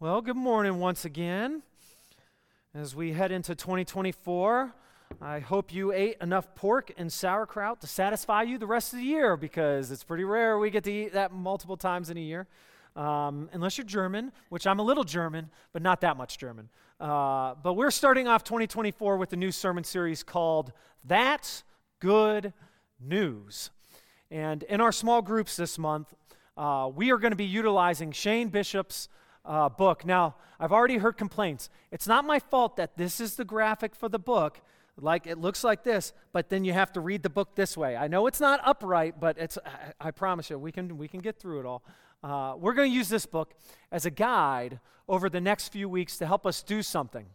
Well, good morning once again. As we head into 2024, I hope you ate enough pork and sauerkraut to satisfy you the rest of the year because it's pretty rare we get to eat that multiple times in a year. Um, unless you're German, which I'm a little German, but not that much German. Uh, but we're starting off 2024 with a new sermon series called That's Good News. And in our small groups this month, uh, we are going to be utilizing Shane Bishop's uh, book. Now, I've already heard complaints. It's not my fault that this is the graphic for the book. Like it looks like this, but then you have to read the book this way. I know it's not upright, but it's. I, I promise you, we can we can get through it all. Uh, we're going to use this book as a guide over the next few weeks to help us do something.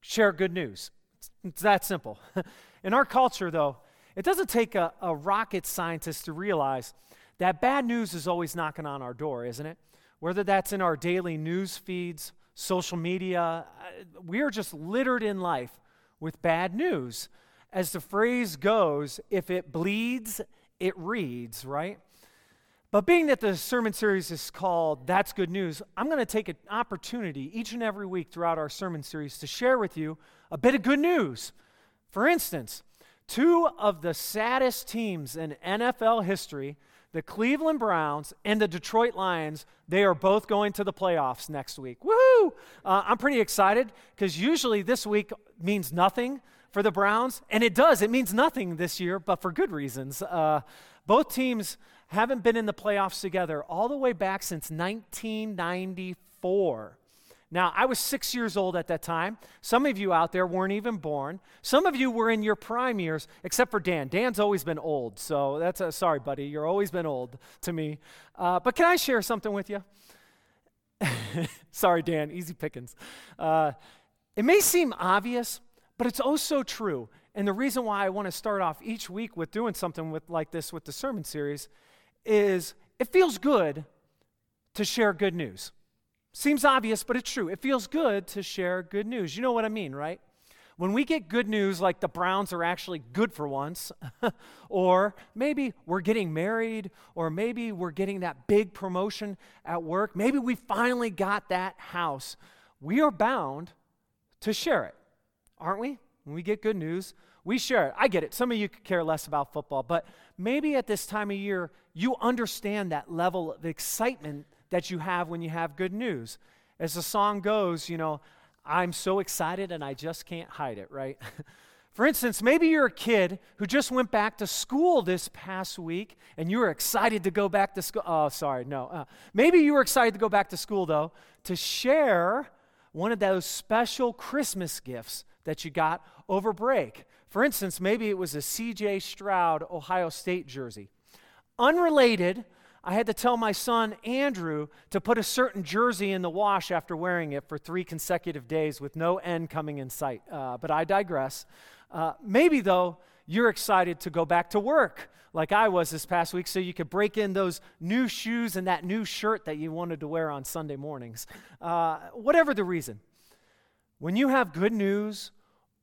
Share good news. It's, it's that simple. In our culture, though, it doesn't take a, a rocket scientist to realize that bad news is always knocking on our door, isn't it? Whether that's in our daily news feeds, social media, uh, we are just littered in life with bad news. As the phrase goes, if it bleeds, it reads, right? But being that the sermon series is called That's Good News, I'm going to take an opportunity each and every week throughout our sermon series to share with you a bit of good news. For instance, two of the saddest teams in NFL history, the Cleveland Browns and the Detroit Lions, they are both going to the playoffs next week. Woohoo! Uh, I'm pretty excited because usually this week means nothing for the Browns, and it does. It means nothing this year, but for good reasons. Uh, both teams haven't been in the playoffs together all the way back since 1994. Now, I was six years old at that time. Some of you out there weren't even born. Some of you were in your prime years, except for Dan. Dan's always been old, so that's a, sorry, buddy. You're always been old to me. Uh, but can I share something with you? sorry, Dan. Easy pickings. Uh, it may seem obvious, but it's oh so true. And the reason why I want to start off each week with doing something with, like this with the sermon series is it feels good to share good news. Seems obvious, but it's true. It feels good to share good news. You know what I mean, right? When we get good news, like the Browns are actually good for once, or maybe we're getting married, or maybe we're getting that big promotion at work, maybe we finally got that house, we are bound to share it, aren't we? When we get good news, we share it. I get it. Some of you could care less about football, but maybe at this time of year, you understand that level of excitement that you have when you have good news. As the song goes, you know, I'm so excited and I just can't hide it, right? For instance, maybe you're a kid who just went back to school this past week and you were excited to go back to school. Oh, sorry, no. Uh, maybe you were excited to go back to school, though, to share one of those special Christmas gifts that you got over break. For instance, maybe it was a CJ Stroud Ohio State jersey. Unrelated, I had to tell my son Andrew to put a certain jersey in the wash after wearing it for three consecutive days with no end coming in sight. Uh, but I digress. Uh, maybe, though, you're excited to go back to work like I was this past week so you could break in those new shoes and that new shirt that you wanted to wear on Sunday mornings. Uh, whatever the reason, when you have good news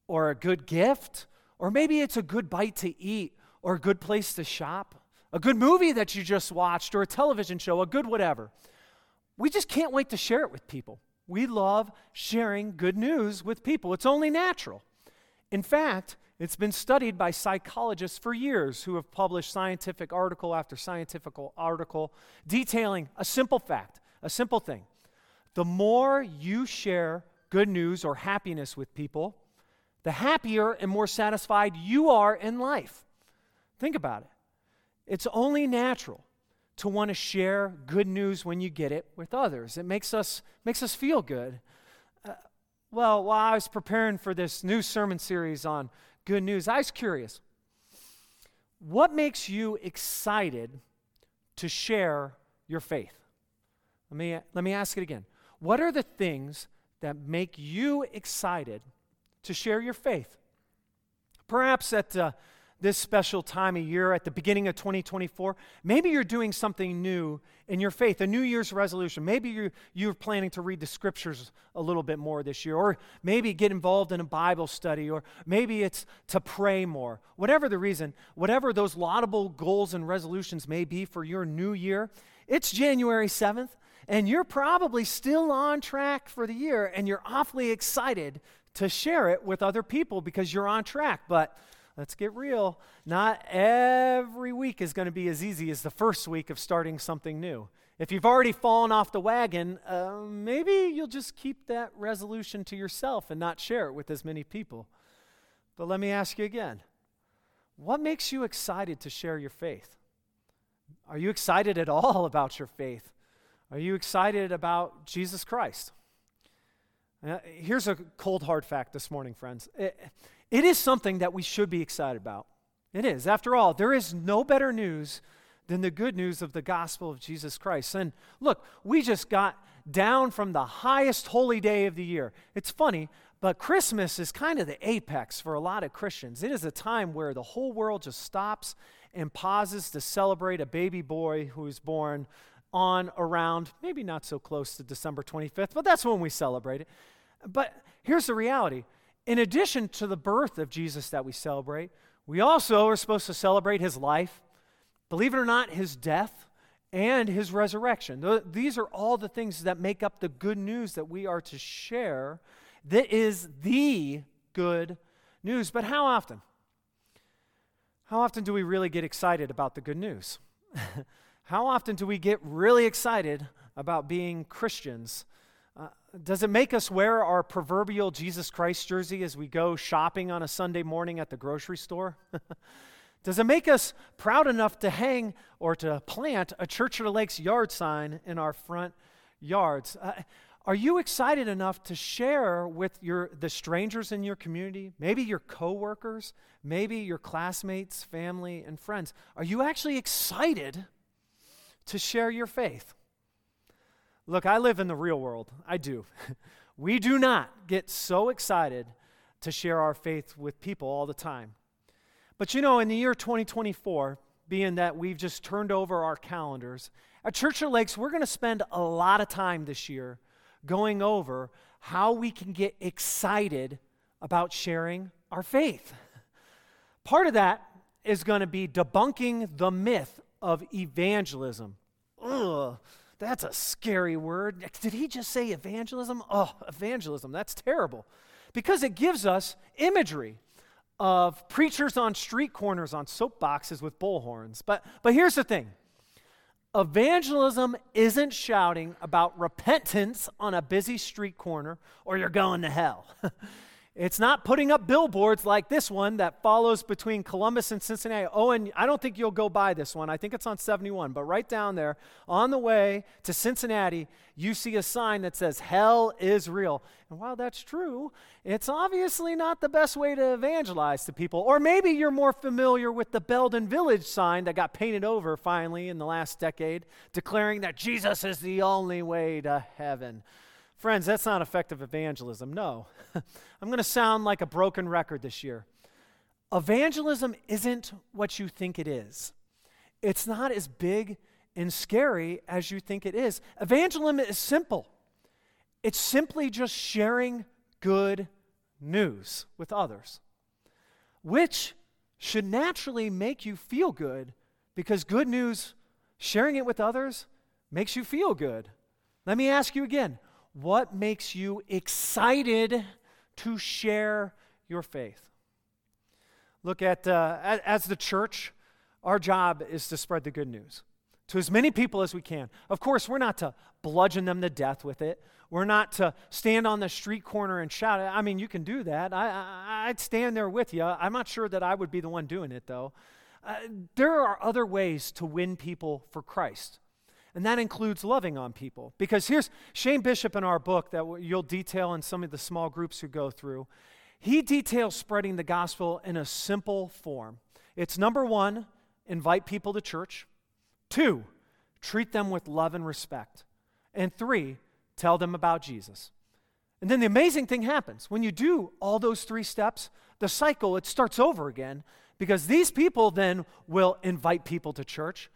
or a good gift, or maybe it's a good bite to eat or a good place to shop, a good movie that you just watched, or a television show, a good whatever. We just can't wait to share it with people. We love sharing good news with people, it's only natural. In fact, it's been studied by psychologists for years who have published scientific article after scientific article detailing a simple fact, a simple thing. The more you share good news or happiness with people, the happier and more satisfied you are in life. Think about it. It's only natural to want to share good news when you get it with others. It makes us, makes us feel good. Uh, well, while I was preparing for this new sermon series on good news, I was curious. What makes you excited to share your faith? Let me, let me ask it again. What are the things that make you excited to share your faith? Perhaps at uh, this special time of year at the beginning of 2024, maybe you're doing something new in your faith, a New Year's resolution. Maybe you're, you're planning to read the scriptures a little bit more this year, or maybe get involved in a Bible study, or maybe it's to pray more. Whatever the reason, whatever those laudable goals and resolutions may be for your new year, it's January 7th. And you're probably still on track for the year and you're awfully excited to share it with other people because you're on track. But let's get real. Not every week is going to be as easy as the first week of starting something new. If you've already fallen off the wagon, uh, maybe you'll just keep that resolution to yourself and not share it with as many people. But let me ask you again what makes you excited to share your faith? Are you excited at all about your faith? Are you excited about Jesus Christ? Uh, here's a cold hard fact this morning, friends. It, it is something that we should be excited about. It is. After all, there is no better news than the good news of the gospel of Jesus Christ. And look, we just got down from the highest holy day of the year. It's funny, but Christmas is kind of the apex for a lot of Christians. It is a time where the whole world just stops and pauses to celebrate a baby boy who is born on around, maybe not so close to December 25th, but that's when we celebrate it. But here's the reality in addition to the birth of Jesus that we celebrate, we also are supposed to celebrate his life, believe it or not, his death, and his resurrection. These are all the things that make up the good news that we are to share. That is the good news. But how often? How often do we really get excited about the good news? how often do we get really excited about being Christians? Uh, does it make us wear our proverbial Jesus Christ jersey as we go shopping on a Sunday morning at the grocery store? Does it make us proud enough to hang or to plant a Church of the Lakes yard sign in our front yards? Uh, are you excited enough to share with your, the strangers in your community, maybe your coworkers, maybe your classmates, family, and friends? Are you actually excited to share your faith? Look, I live in the real world. I do. we do not get so excited to share our faith with people all the time. But you know, in the year 2024, being that we've just turned over our calendars, at Church of Lakes, we're going to spend a lot of time this year going over how we can get excited about sharing our faith. Part of that is going to be debunking the myth of evangelism. Ugh, that's a scary word. Did he just say evangelism? Oh, evangelism, that's terrible. Because it gives us imagery of preachers on street corners on soapboxes with bullhorns. But, but here's the thing Evangelism isn't shouting about repentance on a busy street corner or you're going to hell. It's not putting up billboards like this one that follows between Columbus and Cincinnati. Oh, and I don't think you'll go by this one. I think it's on 71. But right down there, on the way to Cincinnati, you see a sign that says, Hell is real. And while that's true, it's obviously not the best way to evangelize to people. Or maybe you're more familiar with the Belden Village sign that got painted over finally in the last decade, declaring that Jesus is the only way to heaven. Friends, that's not effective evangelism. No. I'm going to sound like a broken record this year. Evangelism isn't what you think it is, it's not as big and scary as you think it is. Evangelism is simple, it's simply just sharing good news with others, which should naturally make you feel good because good news, sharing it with others, makes you feel good. Let me ask you again what makes you excited to share your faith? Look at, uh, as the church, our job is to spread the good news to as many people as we can. Of course, we're not to bludgeon them to death with it. We're not to stand on the street corner and shout. I mean, you can do that. I, would stand there with you. I'm not sure that I would be the one doing it, though. Uh, there are other ways to win people for Christ. And that includes loving on people. Because here's Shane Bishop in our book that you'll detail in some of the small groups who go through. He details spreading the gospel in a simple form. It's number one, invite people to church. Two, treat them with love and respect. And three, tell them about Jesus. And then the amazing thing happens. When you do all those three steps, the cycle, it starts over again because these people then will invite people to church.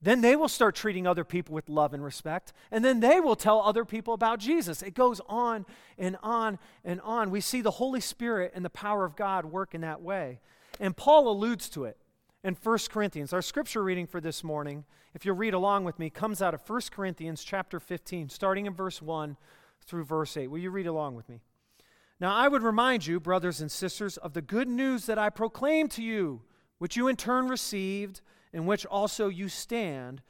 Then they will start treating other people with love and respect. And then they will tell other people about Jesus. It goes on and on and on. We see the Holy Spirit and the power of God work in that way. And Paul alludes to it in 1 Corinthians. Our scripture reading for this morning, if you'll read along with me, comes out of 1 Corinthians chapter 15, starting in verse 1 through verse 8. Will you read along with me? Now, I would remind you, brothers and sisters, of the good news that I proclaimed to you, which you in turn received, in which also you stand,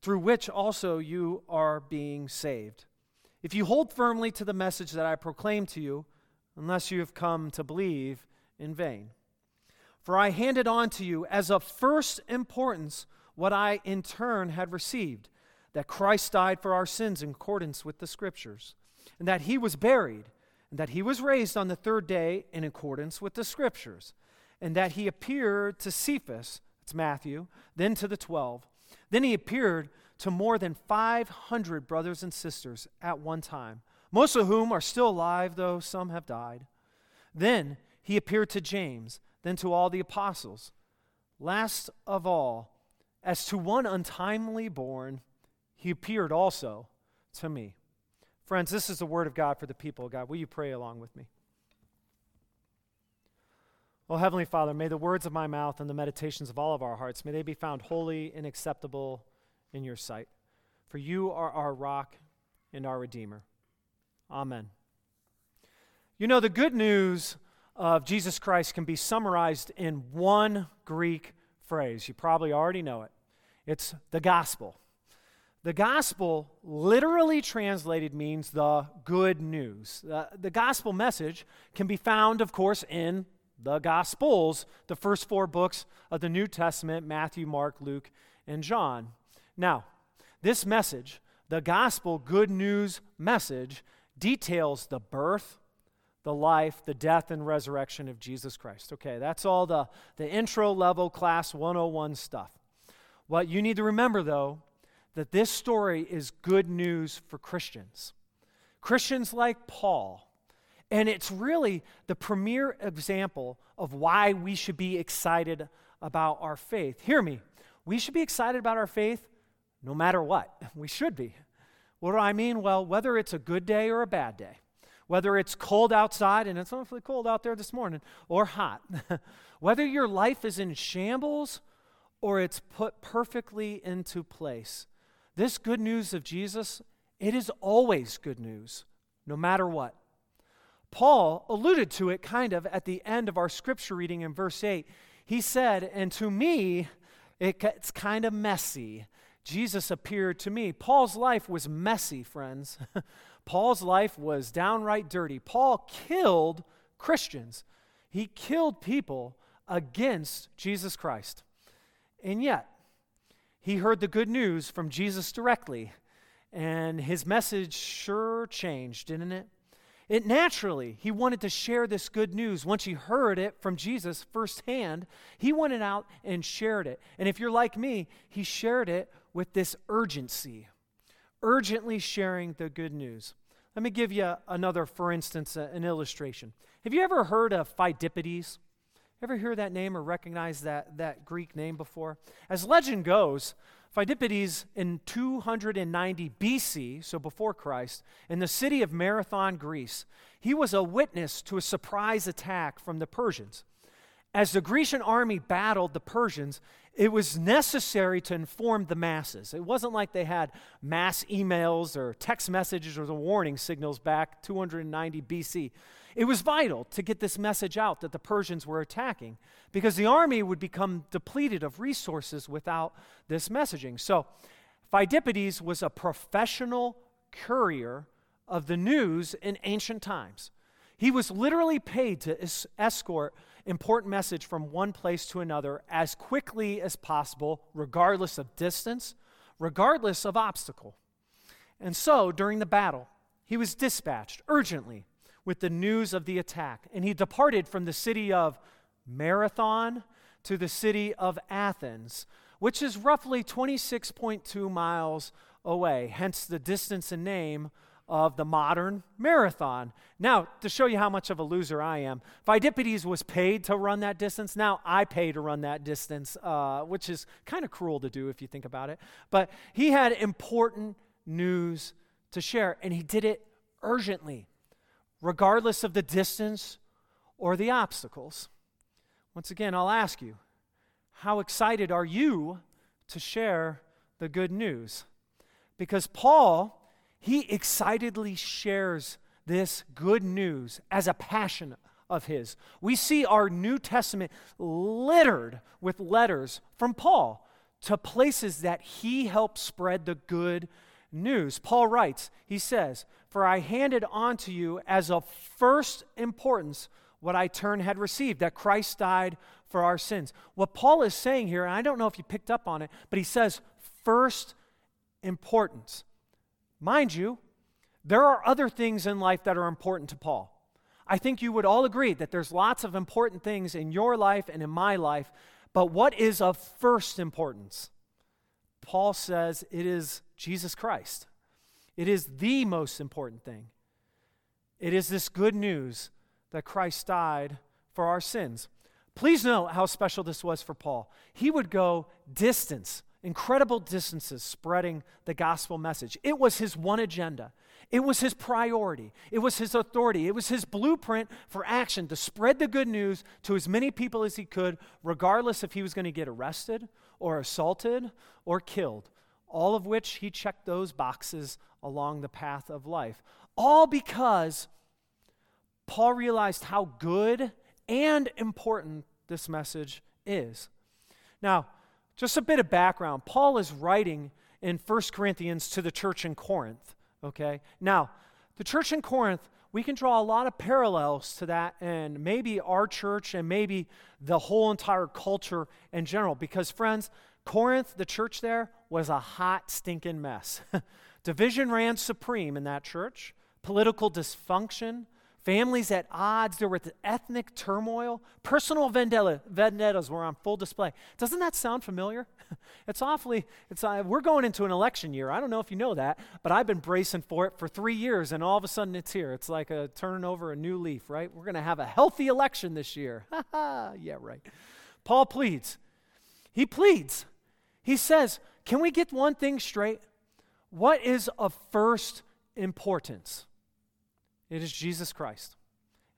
through which also you are being saved. If you hold firmly to the message that I proclaim to you, unless you have come to believe in vain. For I handed on to you as of first importance what I in turn had received that Christ died for our sins in accordance with the Scriptures, and that he was buried, and that he was raised on the third day in accordance with the Scriptures, and that he appeared to Cephas, it's Matthew, then to the twelve. Then he appeared to more than 500 brothers and sisters at one time, most of whom are still alive, though some have died. Then he appeared to James then to all the apostles. Last of all, as to one untimely born, he appeared also to me. Friends, this is the word of God for the people of God. Will you pray along with me? Oh, Heavenly Father, may the words of my mouth and the meditations of all of our hearts, may they be found holy and acceptable in your sight. For you are our rock and our Redeemer. Amen. You know, the good news of Jesus Christ can be summarized in one Greek phrase. You probably already know it it's the gospel. The gospel, literally translated, means the good news. The, the gospel message can be found, of course, in the gospels, the first four books of the New Testament Matthew, Mark, Luke, and John. Now, this message, the gospel good news message, details the birth, the life, the death, and resurrection of Jesus Christ. Okay, that's all the, the intro level class 101 stuff. What you need to remember, though, that this story is good news for Christians. Christians like Paul. And it's really the premier example of why we should be excited about our faith. Hear me. We should be excited about our faith no matter what. We should be. What do I mean? Well, whether it's a good day or a bad day whether it's cold outside, and it's awfully cold out there this morning, or hot, whether your life is in shambles or it's put perfectly into place. This good news of Jesus, it is always good news, no matter what. Paul alluded to it kind of at the end of our scripture reading in verse 8. He said, And to me, it gets kind of messy. Jesus appeared to me. Paul's life was messy, friends. Paul's life was downright dirty. Paul killed Christians, he killed people against Jesus Christ. And yet, he heard the good news from Jesus directly, and his message sure changed, didn't it? It naturally, he wanted to share this good news. Once he heard it from Jesus firsthand, he went out and shared it. And if you're like me, he shared it with this urgency urgently sharing the good news. Let me give you another, for instance, an illustration. Have you ever heard of Pheidippides? Ever hear that name or recognize that, that Greek name before? As legend goes, Pheidippides in 290 BC, so before Christ, in the city of Marathon, Greece, he was a witness to a surprise attack from the Persians. As the Grecian army battled the Persians, it was necessary to inform the masses. It wasn't like they had mass emails or text messages or the warning signals back 290 BC. It was vital to get this message out that the Persians were attacking because the army would become depleted of resources without this messaging. So, Phidippides was a professional courier of the news in ancient times. He was literally paid to es- escort important message from one place to another as quickly as possible, regardless of distance, regardless of obstacle. And so, during the battle, he was dispatched urgently with the news of the attack, and he departed from the city of Marathon to the city of Athens, which is roughly 26.2 miles away, hence the distance and name of the modern marathon. Now, to show you how much of a loser I am, Pheidippides was paid to run that distance. Now I pay to run that distance, uh, which is kind of cruel to do if you think about it. But he had important news to share, and he did it urgently, regardless of the distance or the obstacles. Once again, I'll ask you How excited are you to share the good news? Because Paul, he excitedly shares this good news as a passion of his. We see our New Testament littered with letters from Paul to places that he helped spread the good news. Paul writes, he says, For I handed on to you as of first importance what I turn had received, that Christ died for our sins. What Paul is saying here, and I don't know if you picked up on it, but he says first importance. Mind you, there are other things in life that are important to Paul. I think you would all agree that there's lots of important things in your life and in my life, but what is of first importance? Paul says it is Jesus Christ. It is the most important thing. It is this good news that Christ died for our sins. Please note how special this was for Paul. He would go distance, incredible distances, spreading the gospel message. It was his one agenda. It was his priority. It was his authority. It was his blueprint for action to spread the good news to as many people as he could, regardless if he was going to get arrested or assaulted or killed. All of which he checked those boxes along the path of life. All because Paul realized how good and important this message is. Now, just a bit of background Paul is writing in 1 Corinthians to the church in Corinth. Okay? Now, the church in Corinth, we can draw a lot of parallels to that and maybe our church and maybe the whole entire culture in general. Because, friends, Corinth, the church there, was a hot, stinking mess. Division ran supreme in that church, political dysfunction, families at odds. There were ethnic turmoil. Personal vendetta, vendettas were on full display. Doesn't that sound familiar? it's awfully, it's, uh, we're going into an election year. I don't know if you know that, but I've been bracing for it for three years, and all of a sudden it's here. It's like a turning over a new leaf, right? We're going to have a healthy election this year. Ha ha. Yeah, right. Paul pleads. He pleads. He says, Can we get one thing straight? What is of first importance? It is Jesus Christ.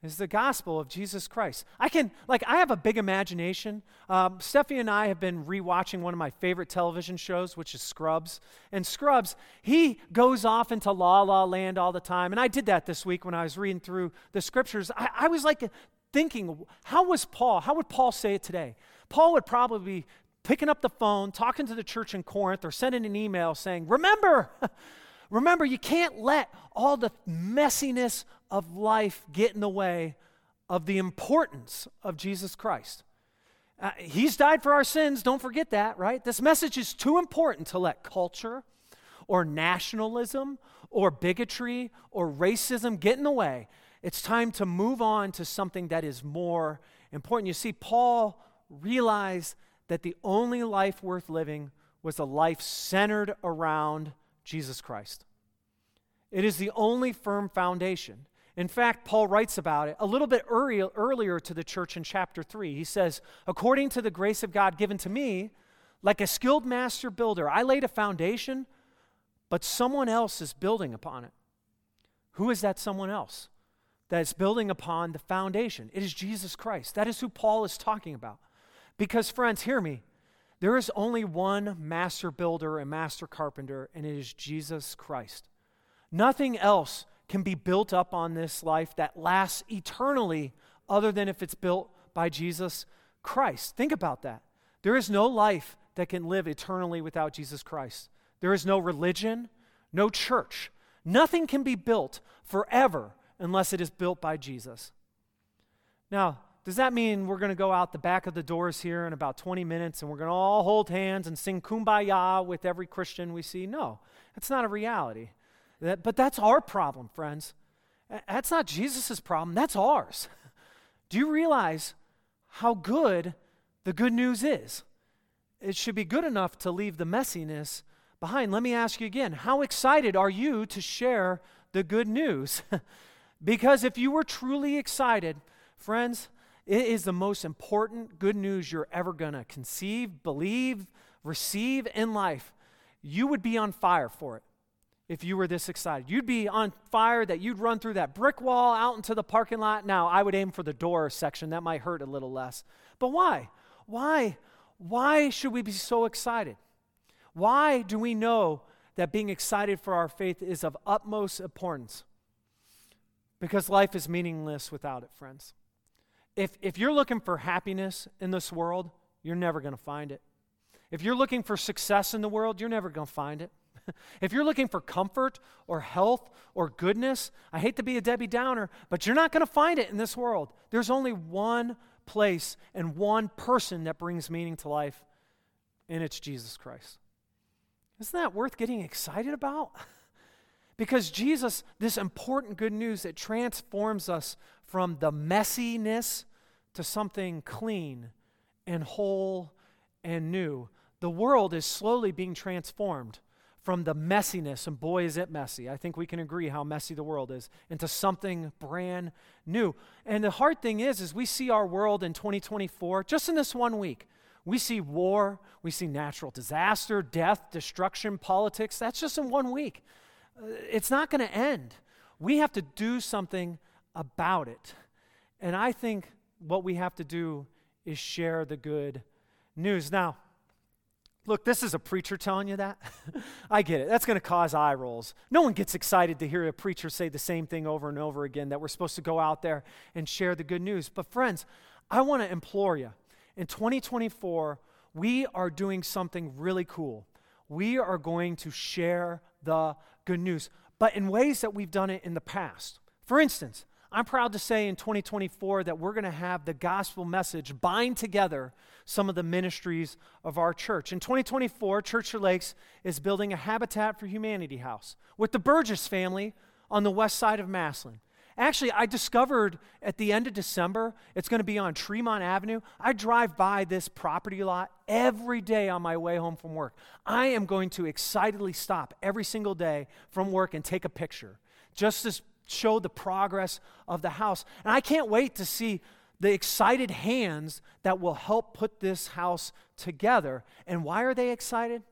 It's the gospel of Jesus Christ. I can, like, I have a big imagination. Um, Steffi and I have been rewatching one of my favorite television shows, which is Scrubs. And Scrubs, he goes off into la la land all the time. And I did that this week when I was reading through the scriptures. I, I was like thinking, how was Paul? How would Paul say it today? Paul would probably picking up the phone, talking to the church in Corinth, or sending an email saying, Remember, Remember, you can't let all the messiness of life get in the way of the importance of Jesus Christ. Uh, he's died for our sins, don't forget that, right? This message is too important to let culture or nationalism or bigotry or racism get in the way. It's time to move on to something that is more important. You see, Paul realized that the only life worth living was a life centered around Jesus Christ. It is the only firm foundation. In fact, Paul writes about it a little bit earlier to the church in chapter 3. He says, According to the grace of God given to me, like a skilled master builder, I laid a foundation, but someone else is building upon it. Who is that someone else that is building upon the foundation? It is Jesus Christ. That is who Paul is talking about. Because, friends, hear me. There is only one master builder and master carpenter, and it is Jesus Christ. Nothing else can be built up on this life that lasts eternally other than if it's built by Jesus Christ. Think about that. There is no life that can live eternally without Jesus Christ. There is no religion, no church. Nothing can be built forever unless it is built by Jesus. Now, does that mean we're going to go out the back of the doors here in about 20 minutes and we're going to all hold hands and sing kumbaya with every Christian we see? No, that's not a reality. That, but that's our problem, friends. That's not Jesus' problem, that's ours. Do you realize how good the good news is? It should be good enough to leave the messiness behind. Let me ask you again how excited are you to share the good news? because if you were truly excited, friends, it is the most important good news you're ever going to conceive, believe, receive in life. You would be on fire for it if you were this excited. You'd be on fire that you'd run through that brick wall out into the parking lot. Now, I would aim for the door section. That might hurt a little less. But why? Why? why should we be so excited? Why do we know that being excited for our faith is of utmost importance? Because life is meaningless without it, friends. If, if you're looking for happiness in this world, you're never going to find it. If you're looking for success in the world, you're never going to find it. if you're looking for comfort or health or goodness, I hate to be a Debbie Downer, but you're not going to find it in this world. There's only one place and one person that brings meaning to life, and it's Jesus Christ. Isn't that worth getting excited about? because Jesus, this important good news that transforms us from the messiness to something clean and whole and new. The world is slowly being transformed from the messiness, and boy, is it messy. I think we can agree how messy the world is, into something brand new. And the hard thing is, is we see our world in 2024, just in this one week. We see war, we see natural disaster, death, destruction, politics. That's just in one week. Uh, it's not going to end. We have to do something about it. And I think what we have to do is share the good news. Now, Look, this is a preacher telling you that. I get it. That's going to cause eye rolls. No one gets excited to hear a preacher say the same thing over and over again that we're supposed to go out there and share the good news. But, friends, I want to implore you in 2024, we are doing something really cool. We are going to share the good news, but in ways that we've done it in the past. For instance, I'm proud to say in 2024 that we're going to have the gospel message bind together some of the ministries of our church. In 2024, Church of Lakes is building a Habitat for Humanity house with the Burgess family on the west side of Massillon. Actually, I discovered at the end of December, it's going to be on Tremont Avenue. I drive by this property lot every day on my way home from work. I am going to excitedly stop every single day from work and take a picture just to show the progress of the house. And I can't wait to see the excited hands that will help put this house together. And why are they excited?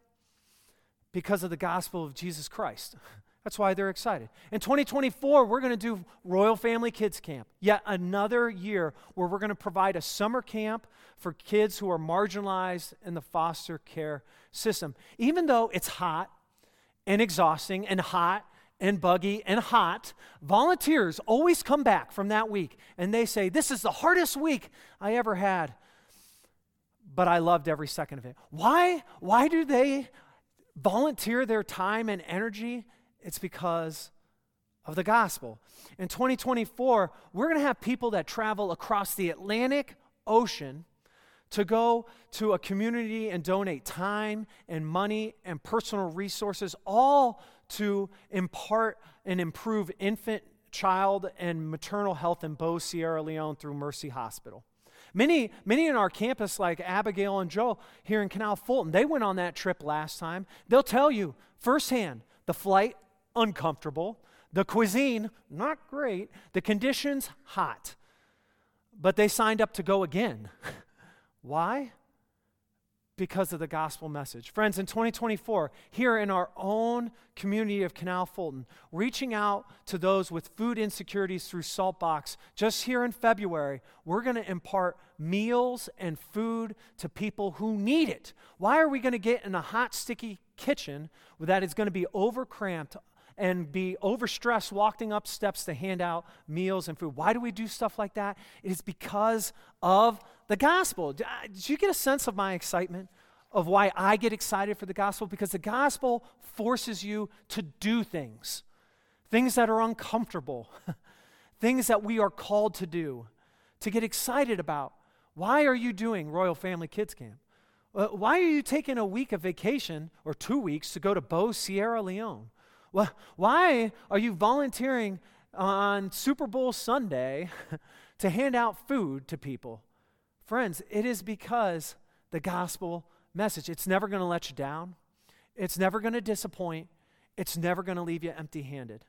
Because of the gospel of Jesus Christ. That's why they're excited. In 2024, we're going to do Royal Family Kids Camp. Yet another year where we're going to provide a summer camp for kids who are marginalized in the foster care system. Even though it's hot and exhausting and hot and buggy and hot, volunteers always come back from that week and they say, This is the hardest week I ever had, but I loved every second of it. Why? Why do they volunteer their time and energy? It's because of the gospel. In 2024, we're going to have people that travel across the Atlantic Ocean to go to a community and donate time and money and personal resources, all to impart and improve infant, child, and maternal health in Bo, Sierra Leone through Mercy Hospital. Many, many in our campus, like Abigail and Joe here in Canal Fulton, they went on that trip last time. They'll tell you firsthand the flight, uncomfortable, the cuisine, not great, the conditions, hot. But they signed up to go again. Why? because of the gospel message. Friends, in 2024, here in our own community of Canal Fulton, reaching out to those with food insecurities through Saltbox, just here in February, we're going to impart meals and food to people who need it. Why are we going to get in a hot, sticky kitchen that is going to be overcramped and be overstressed walking up steps to hand out meals and food. Why do we do stuff like that? It is because of the gospel. Did you get a sense of my excitement? Of why I get excited for the gospel? Because the gospel forces you to do things, things that are uncomfortable, things that we are called to do, to get excited about. Why are you doing Royal Family Kids Camp? Uh, why are you taking a week of vacation or two weeks to go to Bo, Sierra Leone? Why are you volunteering on Super Bowl Sunday to hand out food to people? Friends, it is because the gospel message, it's never going to let you down. It's never going to disappoint. It's never going to leave you empty handed.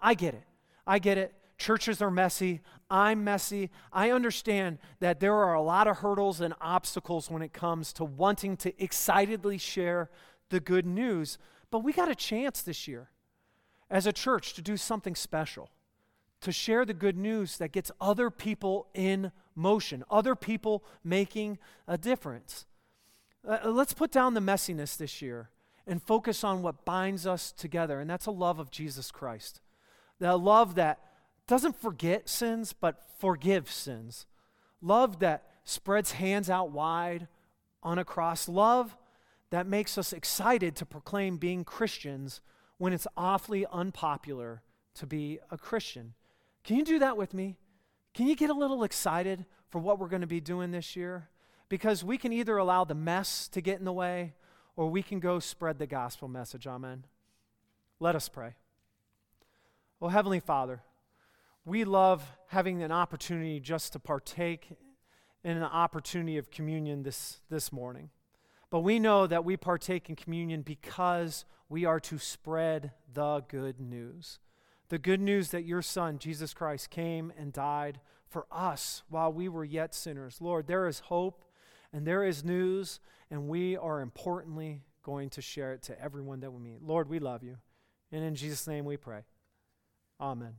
I get it. I get it. Churches are messy. I'm messy. I understand that there are a lot of hurdles and obstacles when it comes to wanting to excitedly share the good news. But we got a chance this year as a church to do something special, to share the good news that gets other people in motion, other people making a difference. Uh, let's put down the messiness this year and focus on what binds us together, and that's a love of Jesus Christ. The love that doesn't forget sins, but forgives sins. Love that spreads hands out wide on a cross. Love that makes us excited to proclaim being Christians when it's awfully unpopular to be a Christian. Can you do that with me? Can you get a little excited for what we're going to be doing this year? Because we can either allow the mess to get in the way or we can go spread the gospel message. Amen. Let us pray. Oh, Heavenly Father, we love having an opportunity just to partake in an opportunity of communion this, this morning. But we know that we partake in communion because we are to spread the good news. The good news that your Son, Jesus Christ, came and died for us while we were yet sinners. Lord, there is hope and there is news, and we are importantly going to share it to everyone that we meet. Lord, we love you. And in Jesus' name we pray. Amen.